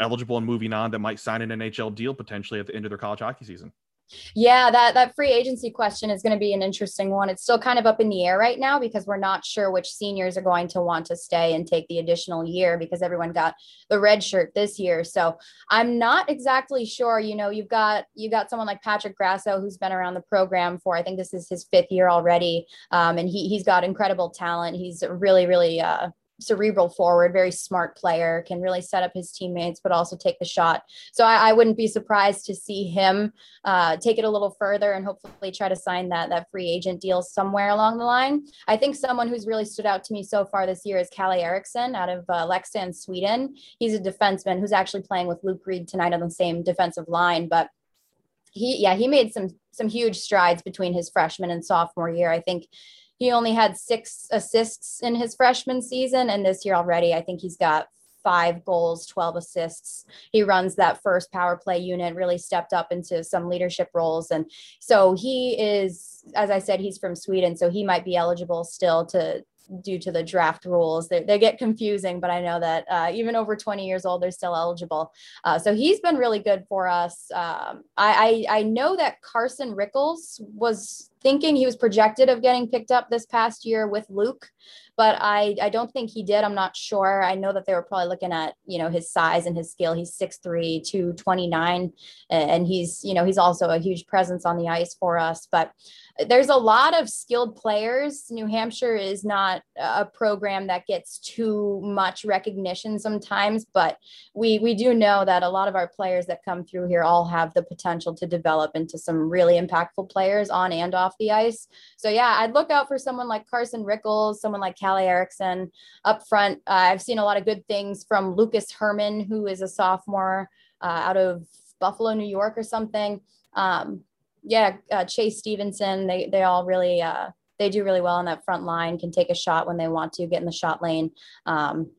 eligible and moving on that might sign an NHL deal potentially at the end of their college hockey season? Yeah, that that free agency question is going to be an interesting one. It's still kind of up in the air right now because we're not sure which seniors are going to want to stay and take the additional year because everyone got the red shirt this year. So I'm not exactly sure. You know, you've got you've got someone like Patrick Grasso who's been around the program for I think this is his fifth year already, um, and he he's got incredible talent. He's really really uh, cerebral forward, very smart player, can really set up his teammates, but also take the shot. So I, I wouldn't be surprised to see him uh, take it a little further and hopefully try to sign that that free agent deal somewhere along the line. I think someone who's really stood out to me so far this year is Kalle Eriksson out of uh, Leksand, Sweden. He's a defenseman who's actually playing with Luke Reid tonight on the same defensive line, but he yeah he made some some huge strides between his freshman and sophomore year. I think he only had six assists in his freshman season, and this year already, I think he's got five goals, 12 assists. He runs that first power play unit, really stepped up into some leadership roles. And so he is, as I said, he's from Sweden. So he might be eligible still to due to the draft rules. They, they get confusing, but I know that uh, even over 20 years old, they're still eligible. Uh, so he's been really good for us. Um, I, I, I know that Carson Rickles was thinking he was projected of getting picked up this past year with Luke, but I, I don't think he did. I'm not sure. I know that they were probably looking at, you know, his size and his skill. He's 6'3, 229, and he's, you know, he's also a huge presence on the ice for us. But there's a lot of skilled players. New Hampshire is not a program that gets too much recognition sometimes, but we we do know that a lot of our players that come through here all have the potential to develop into some really impactful players on and off the ice. So yeah, I'd look out for someone like Carson Rickles, someone like Kalle Eriksson up front. Uh, I've seen a lot of good things from Lucas Herman, who is a sophomore uh, out of Buffalo, New York, or something. Um, yeah, uh, Chase Stevenson, they they all really uh, they do really well on that front line. Can take a shot when they want to, get in the shot lane. Um,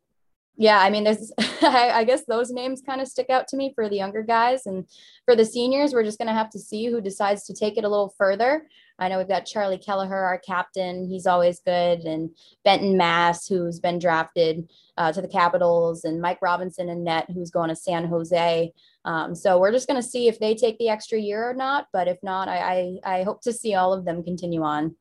yeah, I mean, there's I, I guess those names kind of stick out to me for the younger guys, and for the seniors, we're just gonna have to see who decides to take it a little further. I know we've got Charlie Kelleher, our captain. He's always good. And Benton Maass, who's been drafted uh, to the Capitals, and Mike Robinson and net, who's going to San Jose. Um, so we're just going to see if they take the extra year or not. But if not, I, I, I hope to see all of them continue on.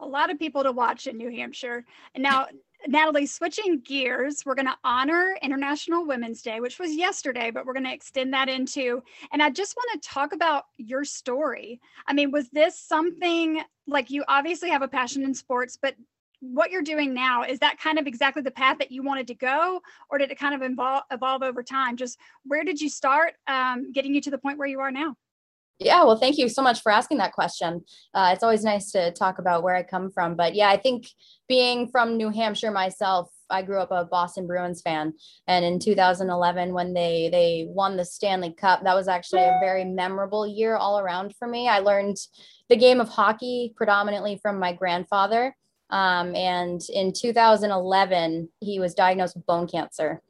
A lot of people to watch in New Hampshire. Now, Natalie, switching gears, we're going to honor International Women's Day, which was yesterday, but we're going to extend that into. And I just want to talk about your story. I mean, was this something like you obviously have a passion in sports, but what you're doing now is that kind of exactly the path that you wanted to go or did it kind of evolve, evolve over time? Just where did you start um, getting you to the point where you are now? Yeah well thank you so much for asking that question. Uh, it's always nice to talk about where i come from but yeah i think being from new hampshire myself I grew up a Boston Bruins fan, and in 2011, when they they won the Stanley Cup, that was actually a very memorable year all around for me. I learned the game of hockey predominantly from my grandfather, um, and in 2011, he was diagnosed with bone cancer.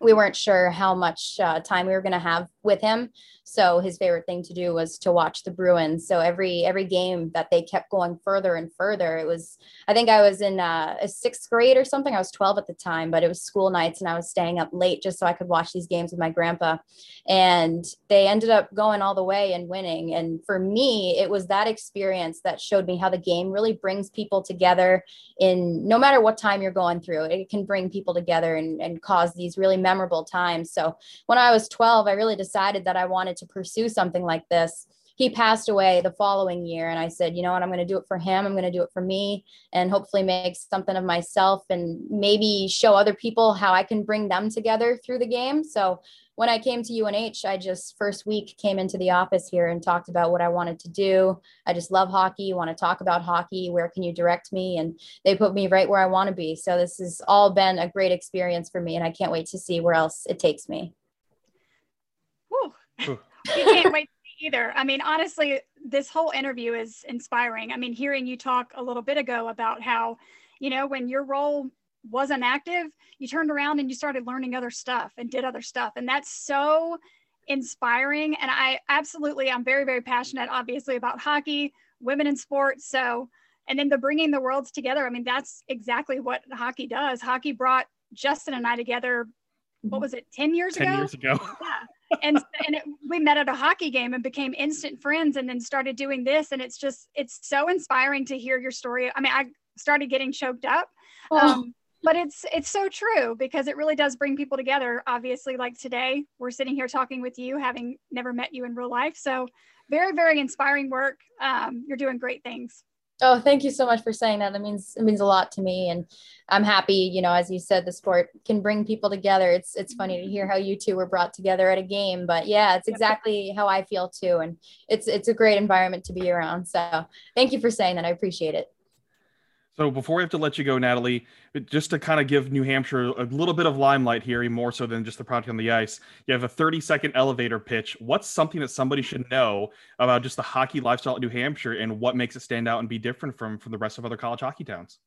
We weren't sure how much uh, time we were going to have with him. So his favorite thing to do was to watch the Bruins. So every every game that they kept going further and further, it was. I think I was in uh, a sixth grade or something. I was 12 at the time, but it was school nights, and I was staying up late just so I could watch these games with my grandpa. And they ended up going all the way and winning. And for me, it was that experience that showed me how the game really brings people together. In no matter what time you're going through, it can bring people together and, and cause these really memorable times. So when I was 12, I really decided that I wanted to pursue something like this. He passed away the following year and i said you know what? I'm going to do it for him. I'm going to do it for me and hopefully make something of myself and maybe show other people how i can bring them together through the game. So when i came to unh i just first week came into the office here and talked about what i wanted to do. I just love hockey want to talk about hockey where can you direct me? And they put me right where i want to be. So this has all been a great experience for me and i can't wait to see where else it takes me you can't wait either. I mean, honestly, this whole interview is inspiring. I mean, hearing you talk a little bit ago about how, you know, when your role wasn't active, you turned around and you started learning other stuff and did other stuff. And that's so inspiring. And I absolutely, I'm very, very passionate, obviously, about hockey, women in sports. So, and then the bringing the worlds together. I mean, that's exactly what hockey does. Hockey brought Justin and I together. What mm-hmm. was it, 10 years 10 ago? 10 years ago. Yeah and and it, we met at a hockey game and became instant friends, and then started doing this, and it's just it's so inspiring to hear your story. I mean, I started getting choked up. Oh. Um, but it's it's so true because it really does bring people together obviously like today we're sitting here talking with you having never met you in real life so very very inspiring work um, you're doing great things Oh, thank you so much for saying that. That means it means a lot to me, and I'm happy. You know, as you said, the sport can bring people together. It's it's funny to hear how you two were brought together at a game, but yeah, it's exactly how I feel too, and it's it's a great environment to be around. So, thank you for saying that. I appreciate it. So before we have to let you go, Natalie, just to kind of give New Hampshire a little bit of limelight here, more so than just the product on the ice, you have a 30 second elevator pitch. What's something that somebody should know about just the hockey lifestyle in New Hampshire and what makes it stand out and be different from from the rest of other college hockey towns?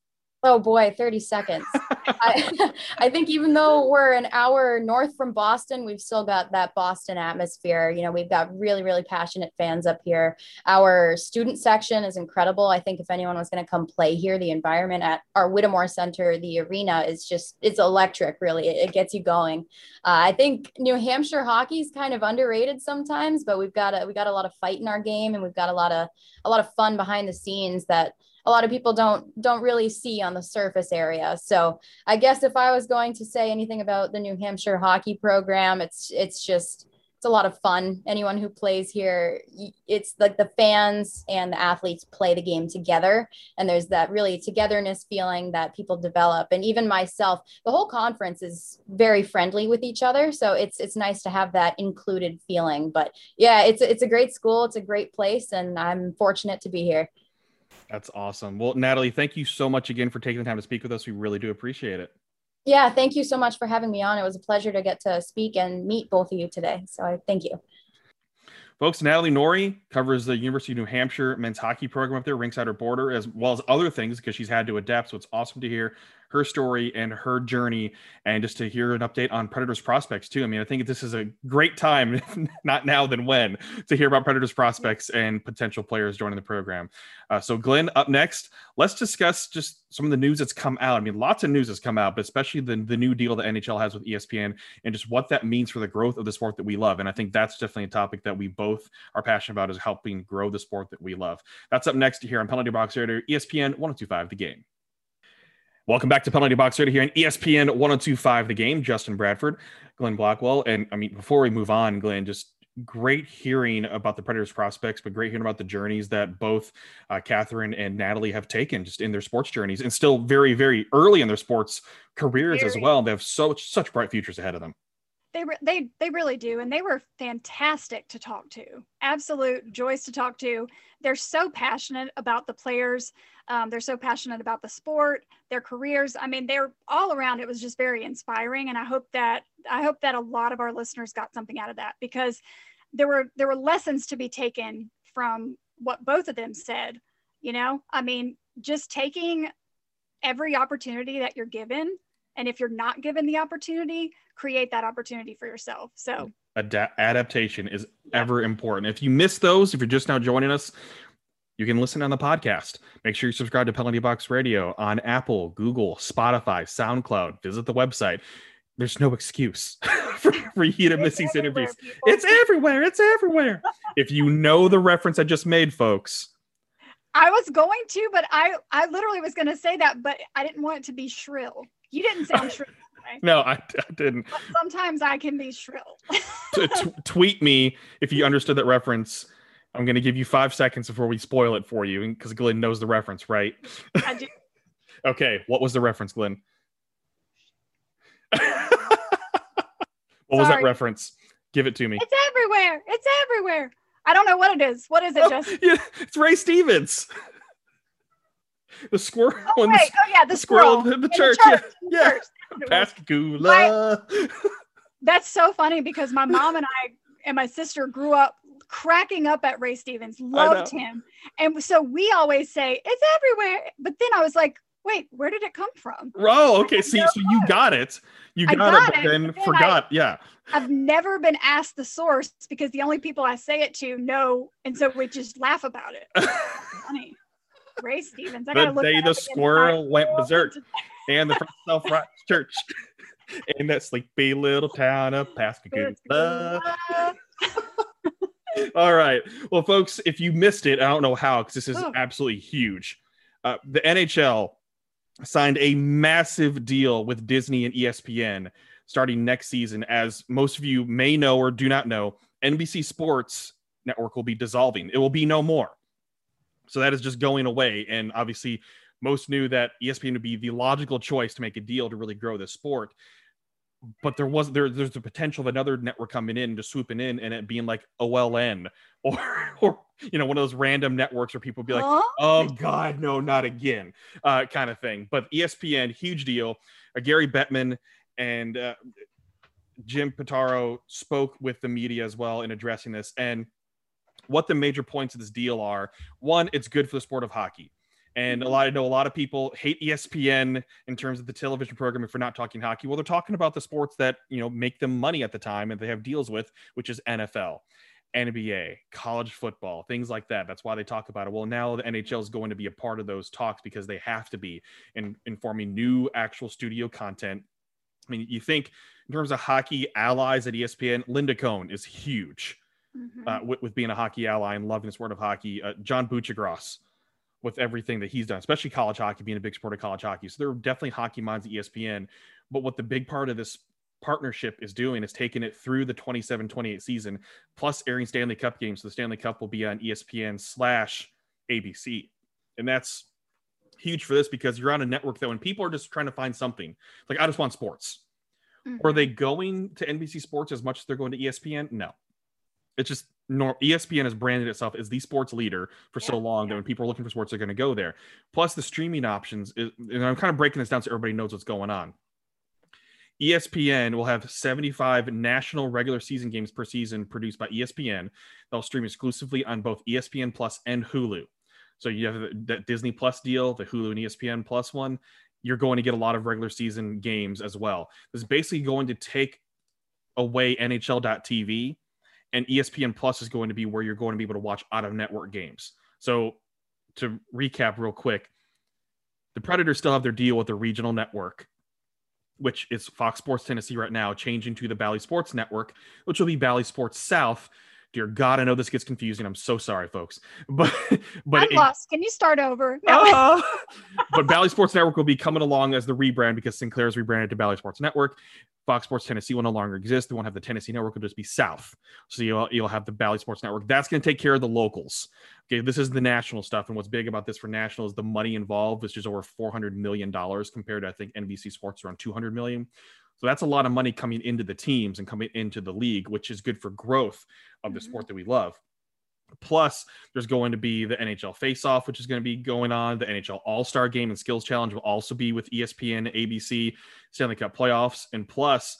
Oh boy, 30 seconds. I, I think even though we're an hour north from Boston, we've still got that Boston atmosphere. You know, we've got really, really passionate fans up here. Our student section is incredible. I think if anyone was going to come play here, the environment at our Whittemore Center, the arena is just, it's electric, really. It, it gets you going. Uh, I think New Hampshire hockey is kind of underrated sometimes, but we've got a, we got a lot of fight in our game and we've got a lot of, a lot of fun behind the scenes that a lot of people don't don't really see on the surface area. So I guess if I was going to say anything about the New Hampshire hockey program, it's it's just it's a lot of fun. Anyone who plays here, it's like the fans and the athletes play the game together, and there's that really togetherness feeling that people develop. And even myself, the whole conference is very friendly with each other, so it's it's nice to have that included feeling. But yeah, it's it's a great school, it's a great place, and I'm fortunate to be here. That's awesome. Well, Natalie, thank you so much again for taking the time to speak with us. We really do appreciate it. Yeah, thank you so much for having me on. It was a pleasure to get to speak and meet both of you today. So I thank you. Folks, Natalie Norrie covers the University of New Hampshire men's hockey program up there, Rinkside Border, as well as other things because she's had to adapt. So it's awesome to hear her story and her journey and just to hear an update on Predators prospects too. I mean, I think this is a great time, not now than when, to hear about Predators prospects and potential players joining the program. Uh, so, Glenn, up next, let's discuss just some of the news that's come out. I mean, lots of news has come out, but especially the, the new deal that NHL has with ESPN and just what that means for the growth of the sport that we love. And I think that's definitely a topic that we both are passionate about is helping grow the sport that we love. That's up next here on Penalty Box Radio, ESPN 1025 The Game. Welcome back to Penalty Box Radio here on ESPN 1025 The Game. Justin Bradford, Glenn Blackwell. And I mean, before we move on, Glenn, just great hearing about the Predators prospects, but great hearing about the journeys that both uh, Catherine and Natalie have taken just in their sports journeys and still very, very early in their sports careers very. as well. They have so such bright futures ahead of them. They, re- they they really do and they were fantastic to talk to absolute joys to talk to they're so passionate about the players um, they're so passionate about the sport their careers. I mean they're all around it was just very inspiring and i hope that i hope that a lot of our listeners got something out of that because there were there were lessons to be taken from what both of them said you know? I mean just taking every opportunity that you're given and if you're not given the opportunity create that opportunity for yourself. So Ad- adaptation is yeah. ever important. If you miss those if you're just now joining us you can listen on the podcast make sure you subscribe to penalty box radio on apple google spotify soundcloud visit the website there's no excuse for, for you to miss these interviews people. it's everywhere it's everywhere if you know the reference i just made folks I was going to, but I I literally was going to say that, but I didn't want it to be shrill. You didn't sound shrill. No, I, I didn't. But sometimes I can be shrill. t- t- tweet me if you understood that reference. I'm going to give you five seconds before we spoil it for you because Glenn knows the reference, right? I do. okay, what was the reference, Glenn? what was that reference? Give it to me. It's everywhere. It's everywhere. I don't know what it is. What is it, oh, Justin? Yeah, it's Ray Stevens. The squirrel. Oh, wait. The, oh yeah, the, the squirrel, squirrel in the church. The church. Yeah, yeah. Pascagoula. That's so funny because my mom and I and my sister grew up cracking up at Ray Stevens, loved him, and so we always say it's everywhere. But then I was like, wait, where did it come from? Oh, okay. See, so you got it. You got, got it, but it, then, then forgot. I, yeah. I've never been asked the source because the only people I say it to know, and so we just laugh about it. funny. Ray Stevens. I the day the squirrel went berserk and the self right church. in that sleepy little town of Pascagoula. All right. Well, folks, if you missed it, I don't know how because this is Oh. absolutely huge. Uh, the NHL signed a massive deal with Disney and ESPN starting next season. As most of you may know or do not know, NBC Sports Network will be dissolving. It will be no more. So that is just going away. And obviously, most knew that ESPN would be the logical choice to make a deal to really grow the sport. But there was there there's the potential of another network coming in just swooping in and it being like OLN or or you know one of those random networks where people be like, Huh? oh god no not again uh, kind of thing. But espn huge deal. Uh, gary bettman and uh, jim pitaro spoke with the media as well in addressing this. And what the major points of this deal are one it's good for the sport of hockey and a lot I know a lot of people hate ESPN in terms of the television programming for not talking hockey. Well, they're talking about the sports that you know make them money at the time and they have deals with, which is NFL. NBA, college football, things like that. That's why they talk about it. Well, now the NHL is going to be a part of those talks because they have to be in informing new actual studio content. I mean, you think in terms of hockey allies at ESPN, Linda Cohn is huge Mhm. uh, with, with being a hockey ally and loving the sport of hockey. Uh, John Buccigross with everything that he's done, especially college hockey, being a big sport of college hockey. So there are definitely hockey minds at ESPN. But what the big part of this partnership is doing is taking it through the 27 28 season, plus airing Stanley Cup games. So the Stanley Cup will be on ESPN slash ABC. And that's huge for this because you're on a network that when people are just trying to find something, like I just want sports. Mhm. Are they going to NBC Sports as much as they're going to ESPN? No. It's just nor ESPN has branded itself as the sports leader for so Yeah, long that when people are looking for sports, they're going to go there. Plus, the streaming options, is, and I'm kind of breaking this down so everybody knows what's going on. ESPN will have 75 national regular season games per season produced by ESPN. They'll stream exclusively on both ESPN Plus and Hulu. So you have that Disney Plus deal, the Hulu and ESPN Plus one. You're going to get a lot of regular season games as well. This is basically going to take away NHL.TV, and ESPN Plus is going to be where you're going to be able to watch out of network games. So to recap real quick, the Predators still have their deal with the regional network, which is Fox Sports Tennessee right now, changing to the Bally Sports Network, which will be Bally Sports South. Dear God, I know this gets confusing. I'm so sorry, folks. But but I'm it- lost. Can you start over? No. Ah! but Bally Sports Network will be coming along as the rebrand because Sinclair Sinclair's rebranded to Bally Sports Network. Fox Sports Tennessee will no longer exist. They won't have the Tennessee network. It'll just be South. So you'll, you'll have the Bally Sports Network. That's going to take care of the locals. Okay, this is the national stuff. And what's big about this for national is the money involved, which is over $400 million compared to, I think, NBC Sports around $200 million. So that's a lot of money coming into the teams and coming into the league, which is good for growth of the Mhm. sport that we love. Plus, there's going to be the NHL Face Off, which is going to be going on. The NHL All Star Game and Skills Challenge will also be with ESPN, ABC, Stanley Cup playoffs, and plus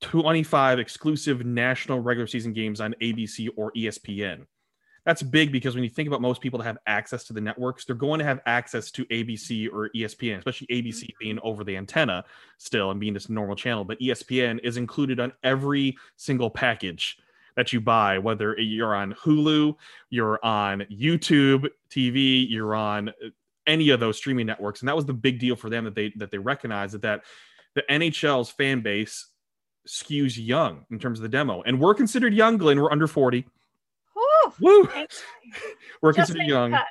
25 exclusive national regular season games on ABC or ESPN. That's big because when you think about most people that have access to the networks, they're going to have access to ABC or ESPN, especially ABC being over the antenna still and being this normal channel. But ESPN is included on every single package that you buy, whether you're on Hulu, you're on YouTube TV, you're on uh, any of those streaming networks. And that was the big deal for them that they that they recognized that, that the NHL's fan base skews young in terms of the demo. And we're considered young, Glenn. We're under 40. Woo! We're Just considered young. cut.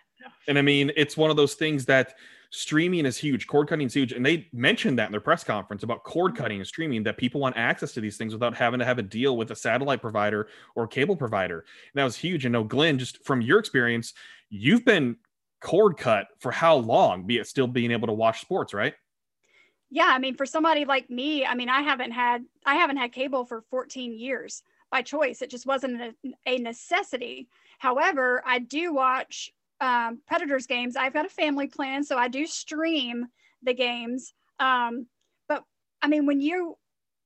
And I mean, it's one of those things that streaming is huge, cord cutting is huge. And they mentioned that in their press conference about cord mm-hmm. cutting and streaming that people want access to these things without having to have a deal with a satellite provider or cable provider. And that was huge. And no, Glenn, just from your experience, you've been cord cut for how long, be it still being able to watch sports, right? yeah i mean for somebody like me i mean i haven't had i haven't had cable for 14 years by choice. It just wasn't a, a necessity. However i do watch um, predators games. I've got a family plan so i do stream the games. Um, but i mean when you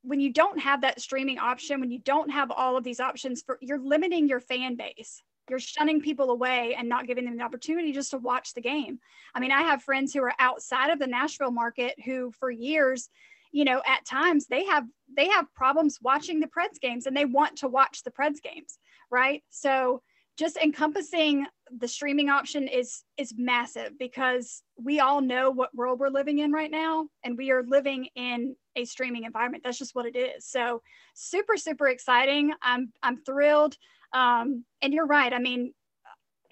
when you don't have that streaming option when you don't have all of these options for you're limiting your fan base. You're shunning people away and not giving them the opportunity just to watch the game. I mean, I have friends who are outside of the Nashville market who, for years, you know, at times they have they have problems watching the Preds games and they want to watch the Preds games, right? So just encompassing the streaming option is is massive because we all know what world we're living in right now, and we are living in a streaming environment. That's just what it is. So super, super exciting. I'm I'm thrilled. Um, and you're right. I mean,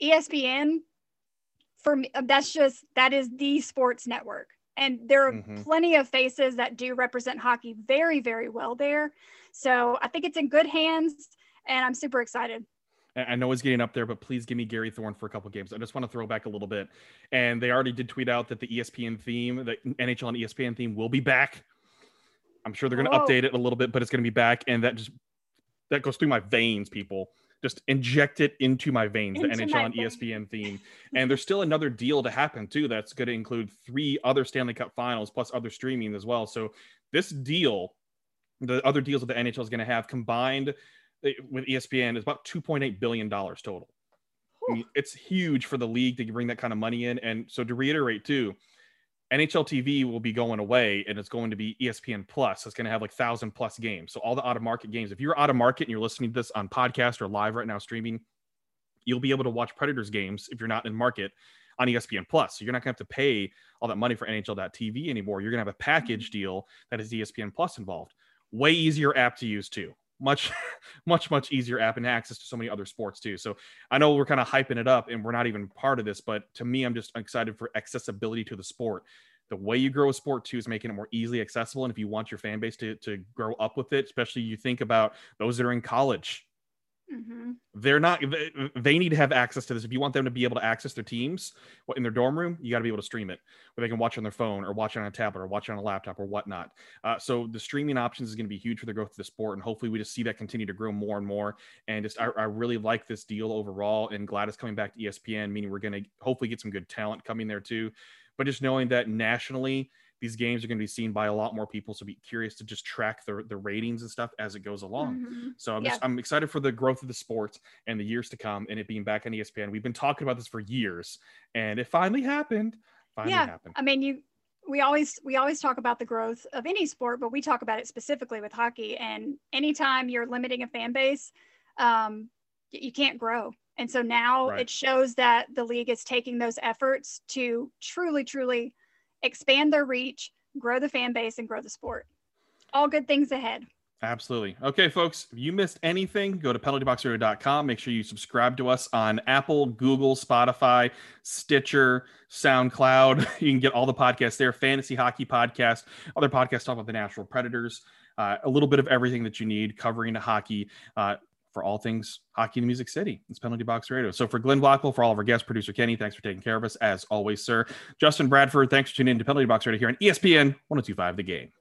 ESPN for me, that's just that is the sports network. And there are mm-hmm. plenty of faces that do represent hockey very, very well there. So I think it's in good hands and I'm super excited. I know he's getting up there, but please give me Gary Thorne for a couple games. I just want to throw back a little bit. And they already did tweet out that the ESPN theme, the NHL and ESPN theme will be back. I'm sure they're going to oh. update it a little bit, but it's going to be back. And that just that goes through my veins, people. Just inject it into my veins, into the NHL and ESPN theme. and there's still another deal to happen too. That's going to include three other Stanley Cup finals plus other streaming as well. So this deal, the other deals that the NHL is going to have combined eh, with ESPN is about 2.8 billion dollars total. I mean, it's huge for the league to bring that kind of money in. And so to reiterate too, NHL TV will be going away and it's going to be ESPN Plus. It's going to have like thousand plus games. So all the out of market games. If you're out of market and you're listening to this on podcast or live right now streaming, you'll be able to watch Predators games if you're not in market on ESPN Plus. So you're not going to have to pay all that money for NHL.TV anymore. You're going to have a package mm-hmm. deal that is ESPN Plus involved. Way easier app to use too much much much easier app and access to so many other sports too. So i know we're kind of hyping it up and we're not even part of this but to me i'm just excited for accessibility to the sport. The way you grow a sport too is making it more easily accessible. And if you want your fan base to, to grow up with it especially you think about those that are in college Mm-hmm. They're not. They, need to have access to this. If you want them to be able to access their teams in their dorm room, you got to be able to stream it, where they can watch on their phone or watch it on a tablet or watch it on a laptop or whatnot. Uh, so the streaming options is going to be huge for the growth of the sport, and hopefully we just see that continue to grow more and more. And just I, I really like this deal overall, and glad it's coming back to ESPN, meaning we're going to hopefully get some good talent coming there too. But just knowing that nationally these games are going to be seen by a lot more people. So be curious to just track the, the ratings and stuff as it goes along. Mm-hmm. So I'm just, I'm excited for the growth of the sport and the years to come and it being back on ESPN. We've been talking about this for years and it finally happened. Finally yeah. happened. I mean, you, we always we always talk about the growth of any sport but we talk about it specifically with hockey and anytime you're limiting a fan base um, you can't grow and so now right. it shows that the league is taking those efforts to truly truly expand their reach, grow the fan base, and grow the sport. All good things ahead. Absolutely. Okay, folks, if you missed anything, go to penaltyboxradio.com. Make sure you subscribe to us on Apple, Google, Spotify, Stitcher, SoundCloud. You can get all the podcasts there Fantasy Hockey Podcast, other podcasts talk about the Nashville Predators, uh, a little bit of everything that you need covering the hockey. Uh, for all things hockey in Music City. It's Penalty Box Radio. So for Glenn Blackwell, for all of our guests, producer Kenny, thanks for taking care of us as always, sir. Justin Bradford, thanks for tuning in to Penalty Box Radio here on ESPN 1025 The Game.